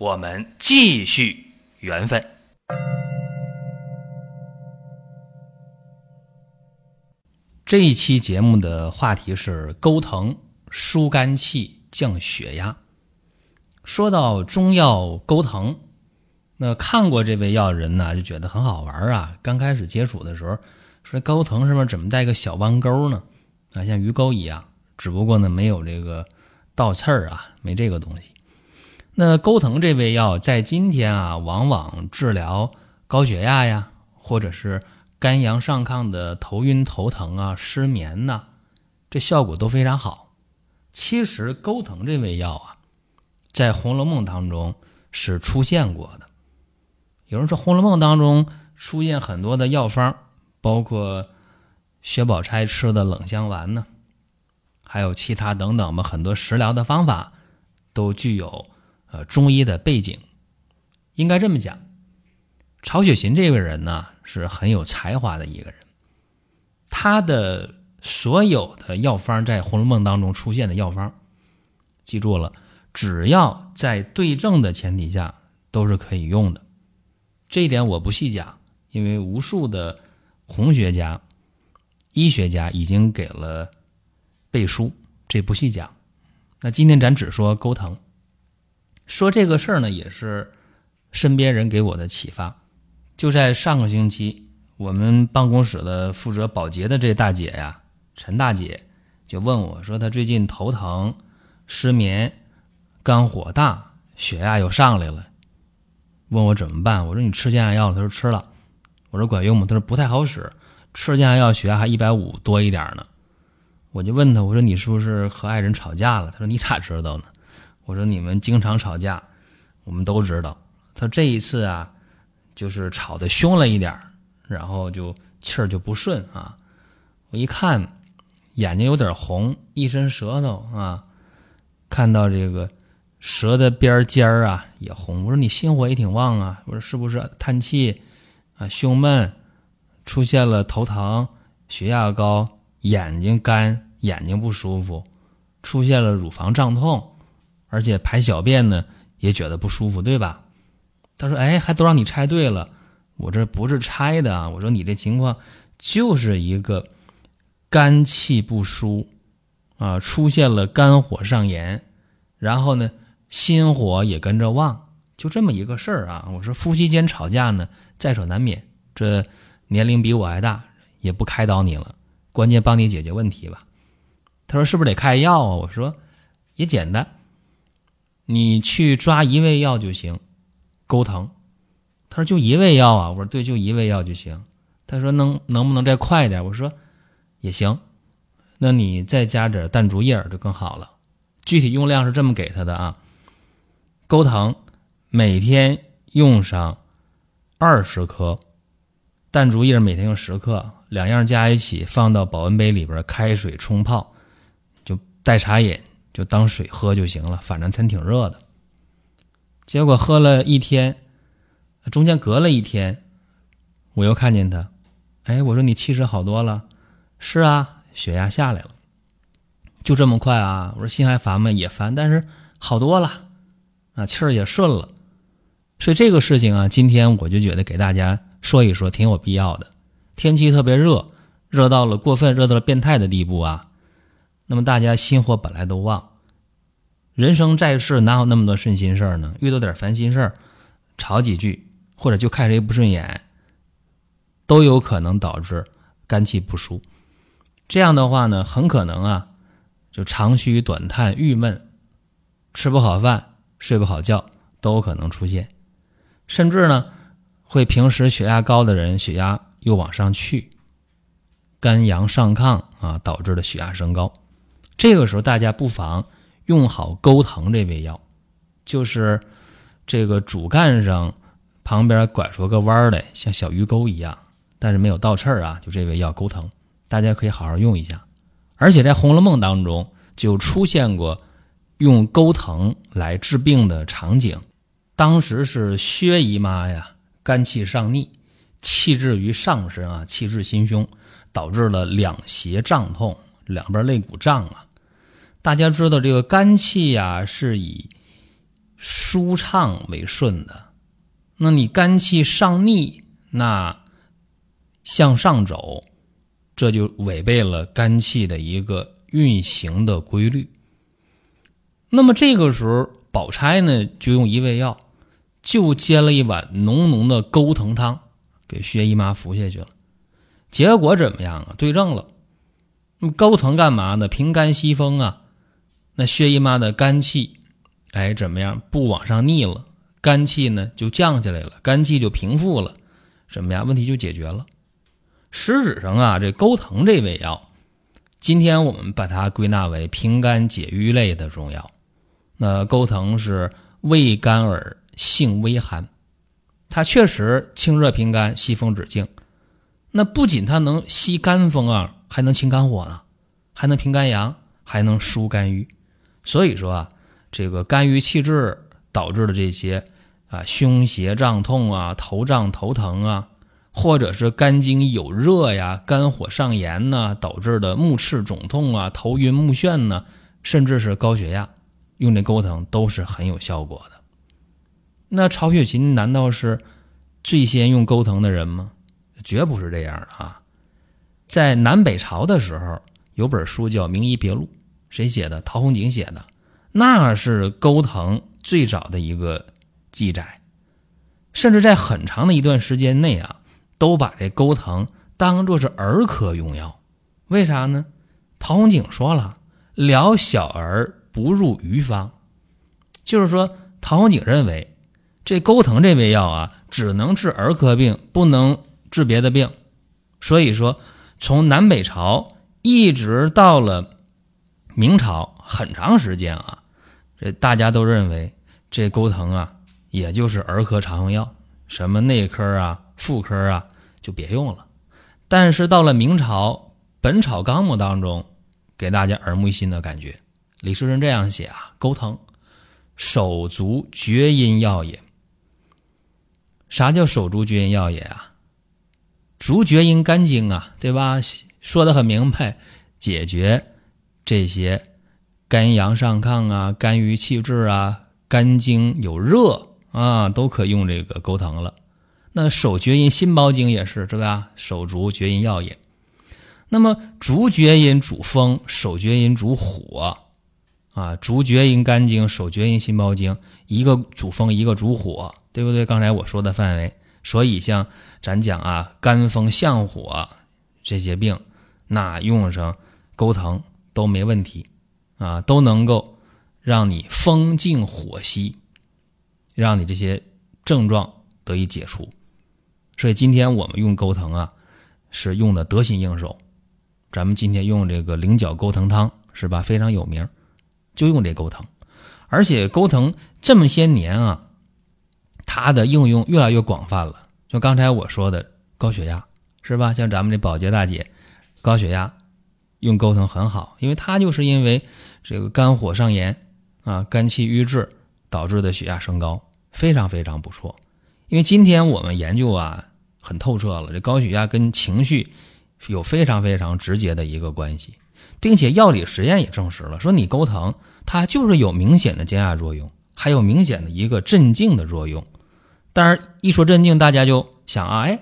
我们继续缘分。这一期节目的话题是钩藤疏肝气、降血压。说到中药钩藤，那看过这味药的人呢，就觉得很好玩啊。刚开始接触的时候，说钩藤上面怎么带个小弯钩呢？啊，像鱼钩一样，只不过呢没有这个倒刺儿啊，没这个东西。那钩藤这味药在今天啊，往往治疗高血压呀，或者是肝阳上亢的头晕头疼啊、失眠呐，这效果都非常好。其实钩藤这味药啊，在《红楼梦》当中是出现过的。有人说，《红楼梦》当中出现很多的药方，包括薛宝钗吃的冷香丸呢，还有其他等等吧，很多食疗的方法都具有呃中医的背景。应该这么讲，曹雪芹这个人呢是很有才华的一个人，他的所有的药方在《红楼梦》当中出现的药方，记住了，只要在对症的前提下都是可以用的。这一点我不细讲，因为无数的红学家、医学家已经给了背书，这不细讲。那今天咱只说钩藤，说这个事儿呢，也是身边人给我的启发。就在上个星期，我们办公室的负责保洁的这大姐呀，陈大姐就问我说，她最近头疼、失眠、肝火大、血压又上来了，问我怎么办。我说你吃降压药了，她说吃了。我说管用吗？她说不太好使，吃降压药血压还一百五多一点呢。我就问她，我说你是不是和爱人吵架了？她说你咋知道呢？我说你们经常吵架，我们都知道。他这一次啊。就是吵得凶了一点然后就气儿就不顺啊。我一看，眼睛有点红，一伸舌头啊，看到这个舌的边尖儿啊也红。我说你心火也挺旺啊。我说是不是叹气啊？胸闷，出现了头疼、血压高、眼睛干、眼睛不舒服，出现了乳房胀痛，而且排小便呢也觉得不舒服，对吧？他说：“哎，还都让你猜对了，我这不是猜的啊！我说你这情况就是一个肝气不舒啊，出现了肝火上炎，然后呢，心火也跟着旺，就这么一个事儿啊！我说夫妻间吵架呢，在所难免。这年龄比我还大，也不开导你了，关键帮你解决问题吧。”他说：“是不是得开药啊？”我说：“也简单，你去抓一味药就行。”钩藤，他说就一味药啊，我说对，就一味药就行。他说能能不能再快一点？我说也行，那你再加点淡竹叶就更好了。具体用量是这么给他的啊，钩藤每天用上二十克，淡竹叶每天用十克，两样加一起放到保温杯里边，开水冲泡，就代茶饮，就当水喝就行了。反正天挺热的。结果喝了一天，中间隔了一天，我又看见他，哎，我说你气色好多了，是啊，血压下来了，就这么快啊？我说心还烦吗？也烦，但是好多了，啊，气儿也顺了，所以这个事情啊，今天我就觉得给大家说一说，挺有必要的。天气特别热，热到了过分，热到了变态的地步啊，那么大家心火本来都旺。人生在世，哪有那么多顺心事儿呢？遇到点烦心事儿，吵几句，或者就看谁不顺眼，都有可能导致肝气不舒。这样的话呢，很可能啊，就长吁短叹、郁闷，吃不好饭、睡不好觉，都有可能出现。甚至呢，会平时血压高的人，血压又往上去，肝阳上亢啊，导致的血压升高。这个时候，大家不妨。用好钩藤这味药，就是这个主干上旁边拐出个弯儿来，像小鱼钩一样，但是没有倒刺儿啊。就这味药钩藤，大家可以好好用一下。而且在《红楼梦》当中就出现过用钩藤来治病的场景。当时是薛姨妈呀，肝气上逆，气滞于上身啊，气滞心胸，导致了两胁胀痛，两边肋骨胀啊。大家知道这个肝气呀，是以舒畅为顺的。那你肝气上逆，那向上走，这就违背了肝气的一个运行的规律。那么这个时候，宝钗呢就用一味药，就煎了一碗浓浓的钩藤汤给薛姨妈服下去了。结果怎么样啊？对症了。那钩藤干嘛呢？平肝息风啊。那薛姨妈的肝气，哎，怎么样？不往上逆了。肝气呢就降下来了，肝气就平复了，什么呀？问题就解决了。实质上啊，这钩藤这味药，今天我们把它归纳为平肝解郁类的中药。那钩藤是味甘而性微寒，它确实清热平肝、息风止痉。那不仅它能吸肝风啊，还能清肝火呢，还能平肝阳，还能疏肝郁。所以说啊，这个肝郁气滞。导致的这些啊，胸胁胀痛啊，头胀头疼啊，或者是肝经有热呀，肝火上炎呢，导致的目赤肿痛啊，头晕目眩呢，甚至是高血压，用这钩藤都是很有效果的。那曹雪芹难道是最先用钩藤的人吗？绝不是这样的啊！在南北朝的时候，有本书叫《名医别录》，谁写的？陶弘景写的，那是钩藤。最早的一个记载，甚至在很长的一段时间内啊，都把这钩藤当做是儿科用药。为啥呢？陶弘景说了：“疗小儿不入余方。”就是说，陶弘景认为这钩藤这味药啊，只能治儿科病，不能治别的病。所以说，从南北朝一直到了明朝，很长时间啊。这大家都认为这钩藤啊，也就是儿科常用药，什么内科啊、妇科啊就别用了。但是到了明朝《本草纲目》当中，给大家耳目一新的感觉。李时珍这样写啊：钩藤，手足厥阴药也。啥叫手足厥阴药也啊？足厥阴肝经啊，对吧？说的很明白，解决这些。肝阳上亢啊，肝郁气滞啊，肝经有热啊，都可用这个钩藤了。那手厥阴心包经也是，是吧？手足厥阴药也。那么足厥阴主风，手厥阴主火啊。足厥阴肝经，手厥阴心包经，一个主风，一个主火，对不对？刚才我说的范围，所以像咱讲啊，肝风相火这些病，那用上钩藤都没问题。啊，都能够让你风静火息，让你这些症状得以解除。所以今天我们用钩藤啊，是用的得心应手。咱们今天用这个菱角钩藤汤是吧？非常有名，就用这钩藤。而且钩藤这么些年啊，它的应用越来越广泛了。就刚才我说的高血压是吧？像咱们这保洁大姐，高血压用钩藤很好，因为它就是因为。这个肝火上炎啊，肝气郁滞导致的血压升高，非常非常不错。因为今天我们研究啊很透彻了，这高血压跟情绪有非常非常直接的一个关系，并且药理实验也证实了，说你钩藤它就是有明显的降压作用，还有明显的一个镇静的作用。当然一说镇静，大家就想啊，哎，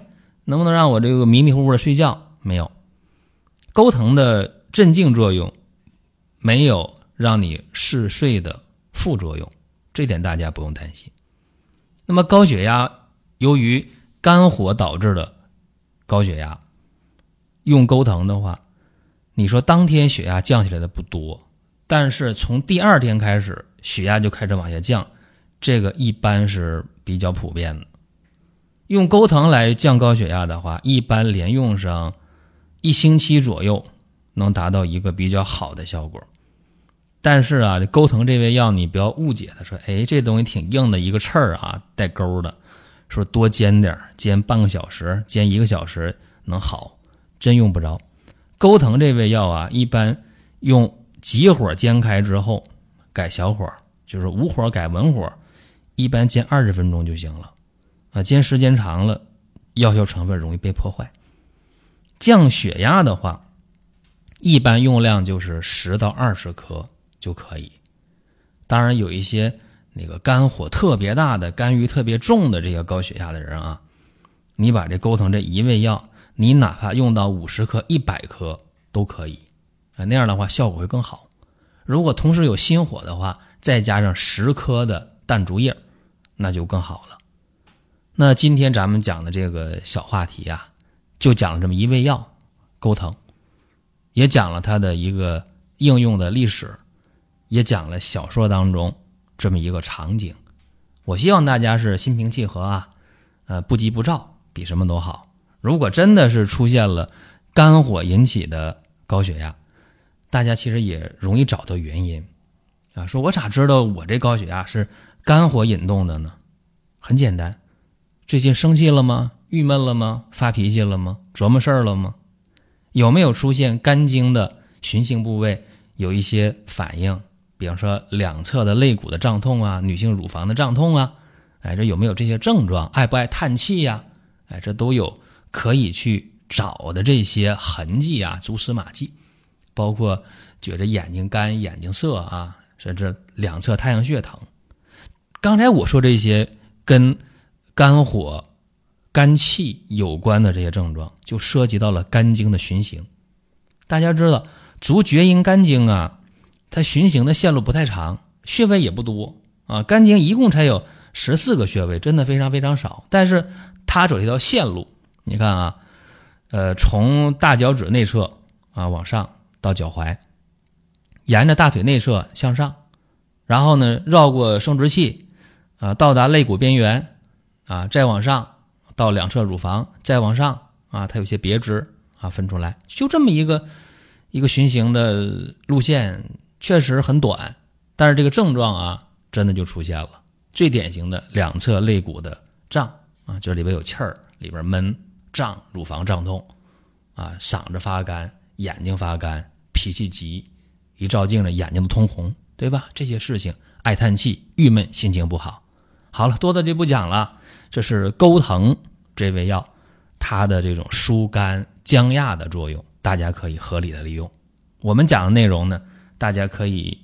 能不能让我这个迷迷糊糊的睡觉？没有，钩藤的镇静作用。没有让你嗜睡的副作用，这点大家不用担心。那么高血压，由于肝火导致的高血压，用钩藤的话，你说当天血压降下来的不多，但是从第二天开始血压就开始往下降，这个一般是比较普遍的。用钩藤来降高血压的话，一般连用上一星期左右。能达到一个比较好的效果，但是啊，这钩藤这味药你不要误解他，说哎，这东西挺硬的一个刺儿啊，带钩的，说多煎点，煎半个小时，煎一个小时能好，真用不着。钩藤这味药啊，一般用急火煎开之后，改小火，就是无火改文火，一般煎二十分钟就行了。啊，煎时间长了，药效成分容易被破坏。降血压的话，一般用量就是十到二十克就可以。当然，有一些那个肝火特别大的、肝郁特别重的这些高血压的人啊，你把这钩藤这一味药。你哪怕用到五十克、一百克都可以，啊，那样的话效果会更好。如果同时有心火的话，再加上十克的淡竹叶，那就更好了。那今天咱们讲的这个小话题啊，就讲了这么一味药钩藤，也讲了它的一个应用的历史，也讲了小说当中这么一个场景。我希望大家是心平气和啊，呃，不急不躁，比什么都好。如果真的是出现了肝火引起的高血压，大家其实也容易找到原因啊。说我咋知道我这高血压是肝火引动的呢？很简单，最近生气了吗？郁闷了吗？发脾气了吗？琢磨事儿了吗？有没有出现肝经的循行部位有一些反应？比方说两侧的肋骨的胀痛啊，女性乳房的胀痛啊，哎，这有没有这些症状？爱不爱叹气呀？哎，这都有。可以去找的这些痕迹啊，蛛丝马迹，包括觉着眼睛干、眼睛涩啊，甚至两侧太阳穴疼。刚才我说这些跟肝火、肝气有关的这些症状，就涉及到了肝经的循行。大家知道，足厥阴肝经啊，它循行的线路不太长，穴位也不多啊。肝经一共才有十四个穴位，真的非常非常少。但是它走这条线路。你看啊，呃，从大脚趾内侧啊往上到脚踝，沿着大腿内侧向上，然后呢绕过生殖器啊，到达肋骨边缘啊，再往上到两侧乳房，再往上啊，它有些别支啊分出来，就这么一个一个循行的路线，确实很短，但是这个症状啊真的就出现了，最典型的两侧肋骨的胀啊，就是里边有气儿，里边闷。胀，乳房胀痛，啊，嗓子发干，眼睛发干，脾气急，一照镜子眼睛都通红，对吧？这些事情，爱叹气，郁闷，心情不好。好了，多的就不讲了。这是钩藤这味药，它的这种疏肝降压的作用，大家可以合理的利用。我们讲的内容呢，大家可以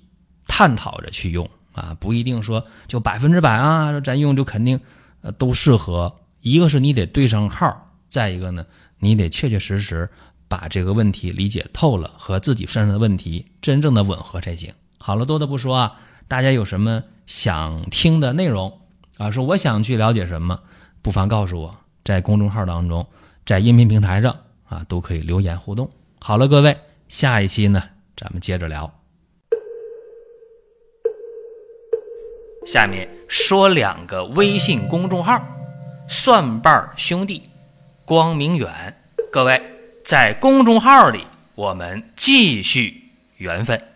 探讨着去用啊，不一定说就百分之百啊，咱用就肯定呃都适合。一个是你得对上号。再一个呢，你得确确实实把这个问题理解透了，和自己身上的问题真正的吻合才行。好了，多的不说啊，大家有什么想听的内容啊？说我想去了解什么，不妨告诉我，在公众号当中，在音频平台上啊，都可以留言互动。好了，各位，下一期呢，咱们接着聊。下面说两个微信公众号：蒜瓣兄弟。光明远，各位在公众号里，我们继续缘分。